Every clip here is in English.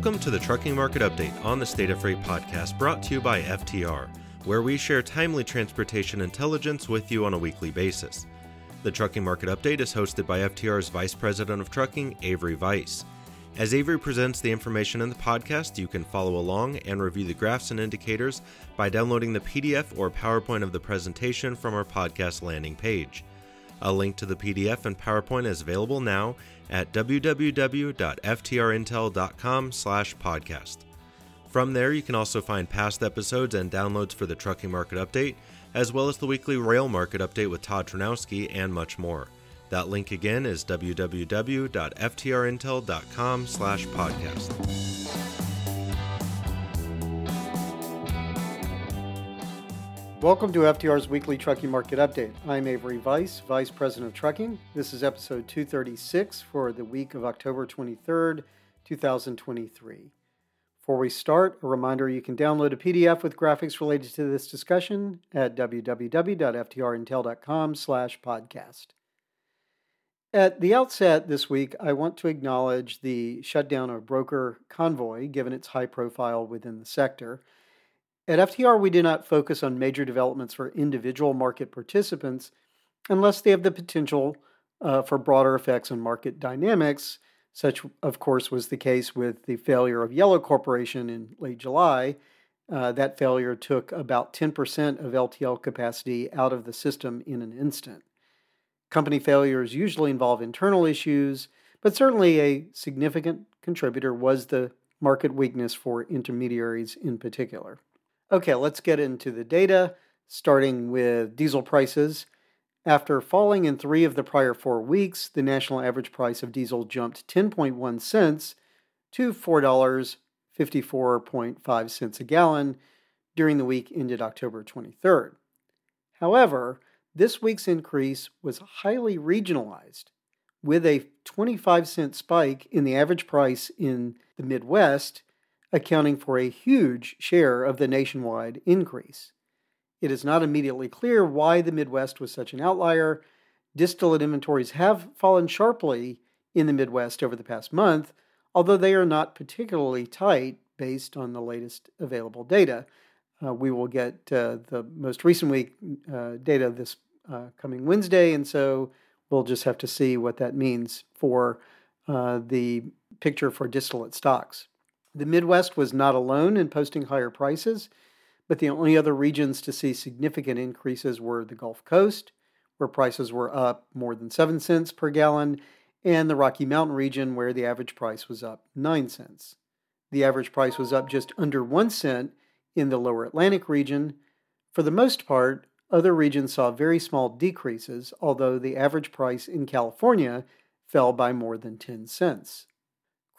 Welcome to the Trucking Market Update on the State of Freight podcast brought to you by FTR, where we share timely transportation intelligence with you on a weekly basis. The Trucking Market Update is hosted by FTR's Vice President of Trucking, Avery Vise. As Avery presents the information in the podcast, you can follow along and review the graphs and indicators by downloading the PDF or PowerPoint of the presentation from our podcast landing page. A link to the PDF and PowerPoint is available now at www.ftrintel.com/podcast. From there, you can also find past episodes and downloads for the Trucking Market Update, as well as the weekly Rail Market Update with Todd Tranausky and much more. That link again is www.ftrintel.com/podcast. Welcome to FTR's weekly trucking market update. I'm Avery Vise, Vice President of Trucking. This is episode 236 for the week of October 23rd, 2023. Before we start, a reminder you can download a PDF with graphics related to this discussion at www.ftrintel.com/podcast. At the outset this week, I want to acknowledge the shutdown of broker Convoy given its high profile within the sector. At FTR, we do not focus on major developments for individual market participants unless they have the potential uh, for broader effects on market dynamics. Such, of course, was the case with the failure of Yellow Corporation in late July. Uh, that failure took about 10% of LTL capacity out of the system in an instant. Company failures usually involve internal issues, but certainly a significant contributor was the market weakness for intermediaries in particular. Okay, let's get into the data, starting with diesel prices. After falling in three of the prior four weeks, the national average price of diesel jumped 10.1 cents to $4.54.5 a gallon during the week ended October 23rd. However, this week's increase was highly regionalized, with a 25 cent spike in the average price in the Midwest accounting for a huge share of the nationwide increase. It is not immediately clear why the Midwest was such an outlier. Distillate inventories have fallen sharply in the Midwest over the past month, although they are not particularly tight based on the latest available data. Uh, we will get uh, the most recent week uh, data this uh, coming Wednesday, and so we'll just have to see what that means for uh, the picture for distillate stocks. The Midwest was not alone in posting higher prices, but the only other regions to see significant increases were the Gulf Coast, where prices were up more than 7 cents per gallon, and the Rocky Mountain region, where the average price was up 9 cents. The average price was up just under 1 cent in the lower Atlantic region. For the most part, other regions saw very small decreases, although the average price in California fell by more than 10 cents.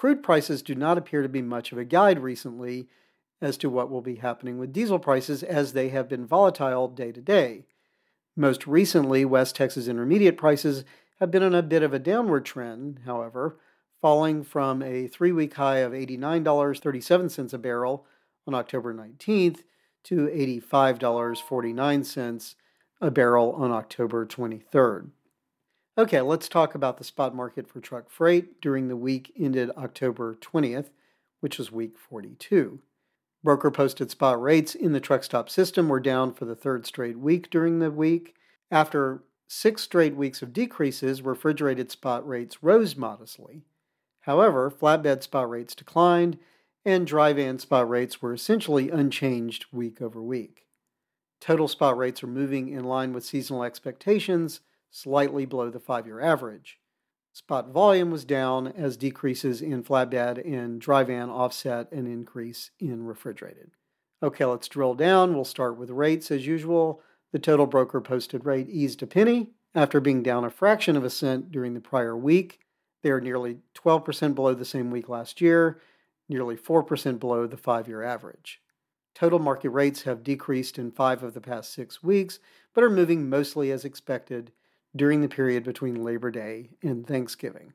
Crude prices do not appear to be much of a guide recently as to what will be happening with diesel prices as they have been volatile day to day. Most recently, West Texas intermediate prices have been on a bit of a downward trend, however, falling from a three week high of $89.37 a barrel on October 19th to $85.49 a barrel on October 23rd. Okay, let's talk about the spot market for truck freight during the week ended October 20th, which was week 42. Broker posted spot rates in the truck stop system were down for the third straight week during the week. After six straight weeks of decreases, refrigerated spot rates rose modestly. However, flatbed spot rates declined, and dry van spot rates were essentially unchanged week over week. Total spot rates are moving in line with seasonal expectations slightly below the five year average. Spot volume was down as decreases in flatbed and dry van offset an increase in refrigerated. Okay, let's drill down. We'll start with rates as usual. The total broker posted rate eased a penny after being down a fraction of a cent during the prior week. They are nearly 12% below the same week last year, nearly 4% below the five year average. Total market rates have decreased in five of the past six weeks, but are moving mostly as expected during the period between Labor Day and Thanksgiving.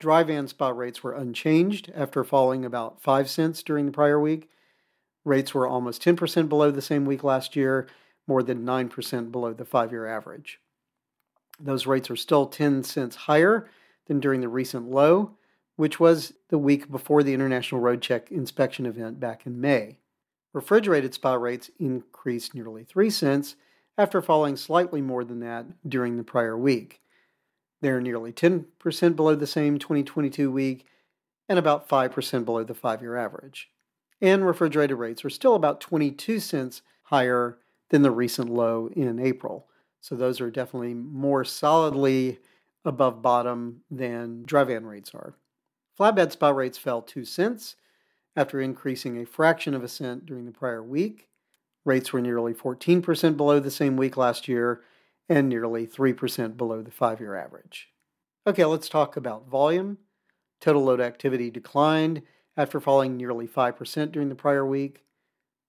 Dry van spot rates were unchanged after falling about 5 cents during the prior week. Rates were almost 10% below the same week last year, more than 9% below the five year average. Those rates are still 10 cents higher than during the recent low, which was the week before the International Road Check inspection event back in May. Refrigerated spot rates increased nearly 3 cents after falling slightly more than that during the prior week. They're nearly 10% below the same 2022 week and about 5% below the five year average. And refrigerated rates are still about 22 cents higher than the recent low in April. So those are definitely more solidly above bottom than dry van rates are. Flatbed spot rates fell 2 cents after increasing a fraction of a cent during the prior week. Rates were nearly 14% below the same week last year and nearly 3% below the five year average. Okay, let's talk about volume. Total load activity declined after falling nearly 5% during the prior week.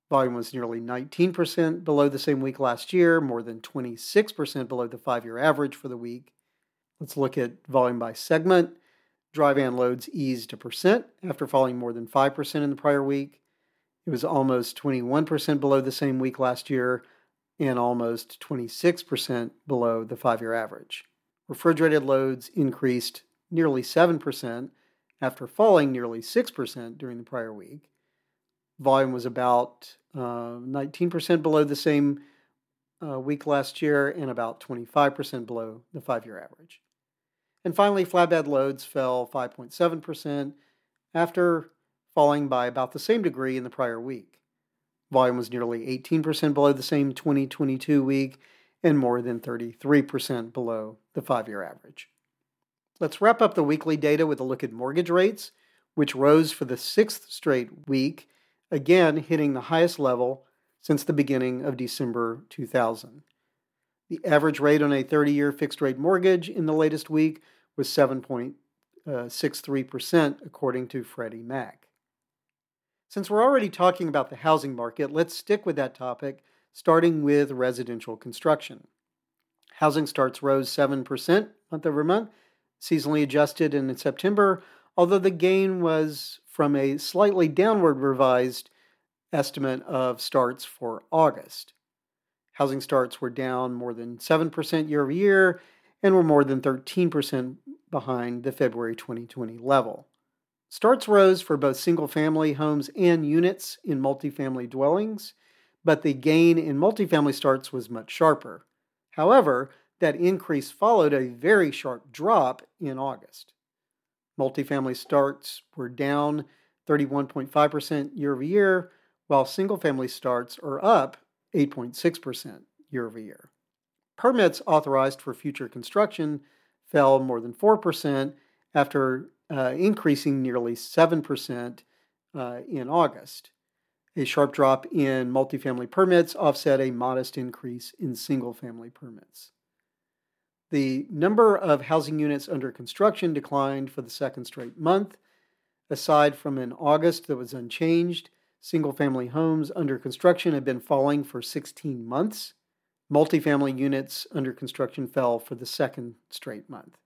Volume was nearly 19% below the same week last year, more than 26% below the five year average for the week. Let's look at volume by segment. Dry van loads eased a percent after falling more than 5% in the prior week. It was almost 21% below the same week last year and almost 26% below the five year average. Refrigerated loads increased nearly 7% after falling nearly 6% during the prior week. Volume was about uh, 19% below the same uh, week last year and about 25% below the five year average. And finally, flatbed loads fell 5.7% after falling by about the same degree in the prior week. Volume was nearly 18% below the same 2022 week and more than 33% below the five year average. Let's wrap up the weekly data with a look at mortgage rates, which rose for the sixth straight week, again hitting the highest level since the beginning of December 2000. The average rate on a 30 year fixed rate mortgage in the latest week was 7.63%, uh, according to Freddie Mac. Since we're already talking about the housing market, let's stick with that topic, starting with residential construction. Housing starts rose 7% month over month seasonally adjusted in September, although the gain was from a slightly downward revised estimate of starts for August. Housing starts were down more than 7% year over year and were more than 13% behind the February 2020 level. Starts rose for both single family homes and units in multifamily dwellings, but the gain in multifamily starts was much sharper. However, that increase followed a very sharp drop in August. Multifamily starts were down 31.5% year over year, while single family starts are up 8.6% year over year. Permits authorized for future construction fell more than 4% after uh, increasing nearly 7% uh, in August. A sharp drop in multifamily permits offset a modest increase in single family permits. The number of housing units under construction declined for the second straight month. Aside from in August that was unchanged, single family homes under construction have been falling for 16 months. Multifamily units under construction fell for the second straight month.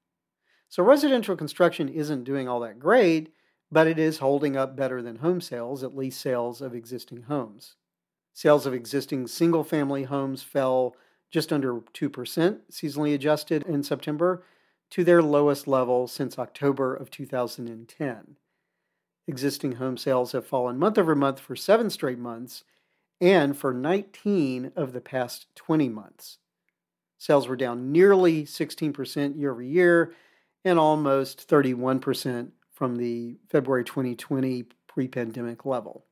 So residential construction isn't doing all that great, but it is holding up better than home sales, at least sales of existing homes. Sales of existing single family homes fell just under 2% seasonally adjusted in September to their lowest level since October of 2010. Existing home sales have fallen month over month for seven straight months and for 19 of the past 20 months. Sales were down nearly 16% year over year and almost 31% from the February 2020 pre pandemic level.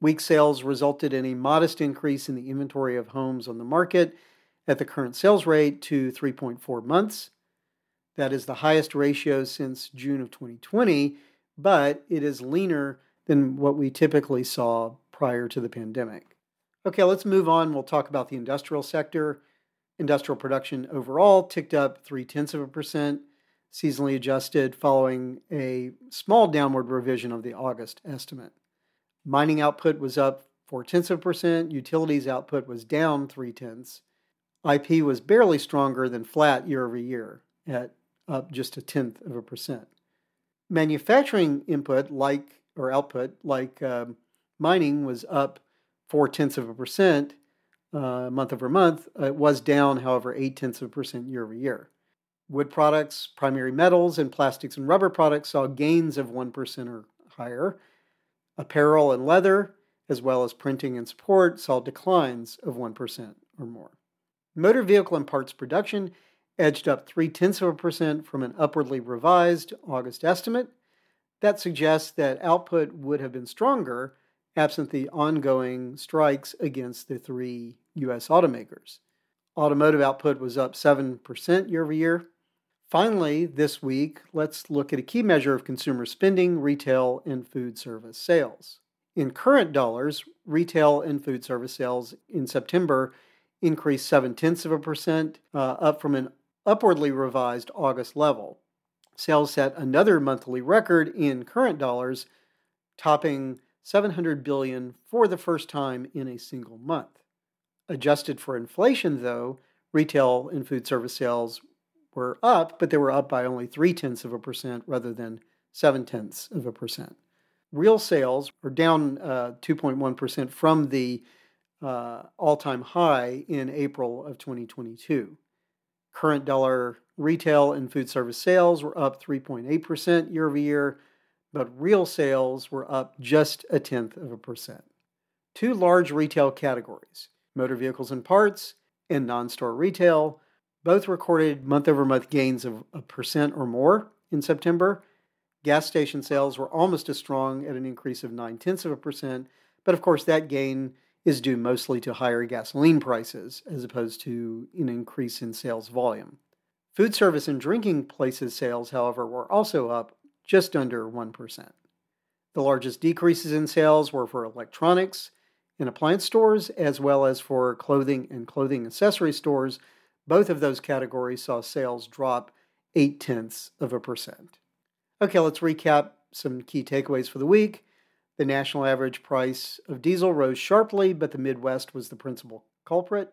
Weak sales resulted in a modest increase in the inventory of homes on the market at the current sales rate to 3.4 months. That is the highest ratio since June of 2020, but it is leaner than what we typically saw prior to the pandemic. Okay, let's move on. We'll talk about the industrial sector. Industrial production overall ticked up three tenths of a percent, seasonally adjusted, following a small downward revision of the August estimate. Mining output was up four tenths of a percent, utilities output was down three tenths, IP was barely stronger than flat year over year at up just a tenth of a percent. Manufacturing input, like or output, like um, mining, was up four tenths of a percent uh, month over month. Uh, it was down, however, eight tenths of a percent year over year. Wood products, primary metals, and plastics and rubber products saw gains of 1% or higher. Apparel and leather, as well as printing and support, saw declines of 1% or more. Motor vehicle and parts production edged up three tenths of a percent from an upwardly revised August estimate. That suggests that output would have been stronger absent the ongoing strikes against the three U.S. automakers. Automotive output was up 7% year over year. Finally, this week, let's look at a key measure of consumer spending retail and food service sales. In current dollars, retail and food service sales in September increased 7 tenths of a percent, uh, up from an upwardly revised August level. Sales set another monthly record in current dollars, topping 700 billion for the first time in a single month. Adjusted for inflation, though, retail and food service sales were up, but they were up by only three tenths of a percent rather than seven tenths of a percent. Real sales are down uh, 2.1% from the uh, all time high in April of 2022. Current dollar retail and food service sales were up 3.8% year over year, but real sales were up just a tenth of a percent. Two large retail categories, motor vehicles and parts and non store retail, both recorded month over month gains of a percent or more in September. Gas station sales were almost as strong at an increase of nine tenths of a percent, but of course, that gain is due mostly to higher gasoline prices as opposed to an increase in sales volume. Food service and drinking places sales, however, were also up just under 1%. The largest decreases in sales were for electronics and appliance stores, as well as for clothing and clothing accessory stores. Both of those categories saw sales drop 8 tenths of a percent. Okay, let's recap some key takeaways for the week. The national average price of diesel rose sharply, but the Midwest was the principal culprit.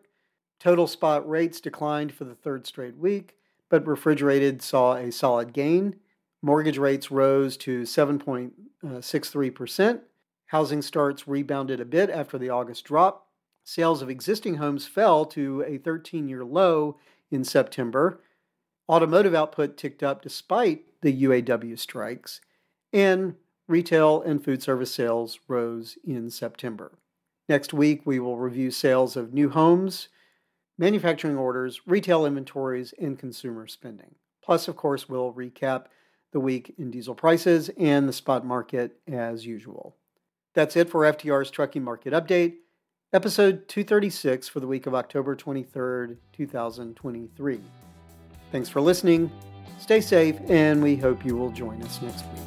Total spot rates declined for the third straight week, but refrigerated saw a solid gain. Mortgage rates rose to 7.63%. Housing starts rebounded a bit after the August drop. Sales of existing homes fell to a 13 year low in September. Automotive output ticked up despite the UAW strikes. And retail and food service sales rose in September. Next week, we will review sales of new homes, manufacturing orders, retail inventories, and consumer spending. Plus, of course, we'll recap the week in diesel prices and the spot market as usual. That's it for FTR's Trucking Market Update, episode 236 for the week of October 23rd, 2023. Thanks for listening, stay safe, and we hope you will join us next week.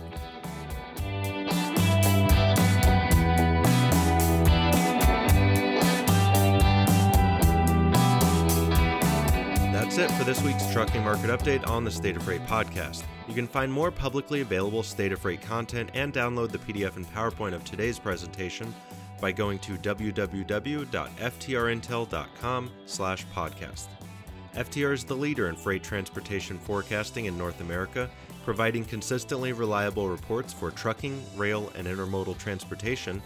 That's it for this week's Trucking Market Update on the State of Freight podcast. You can find more publicly available State of Freight content and download the PDF and PowerPoint of today's presentation by going to www.ftrintel.com/podcast. FTR is the leader in freight transportation forecasting in North America, providing consistently reliable reports for trucking, rail, and intermodal transportation,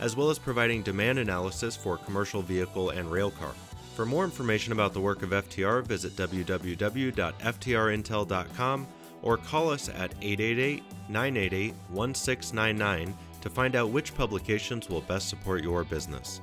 as well as providing demand analysis for commercial vehicle and rail car. For more information about the work of FTR, visit www.ftrintel.com or call us at 888 988 1699 to find out which publications will best support your business.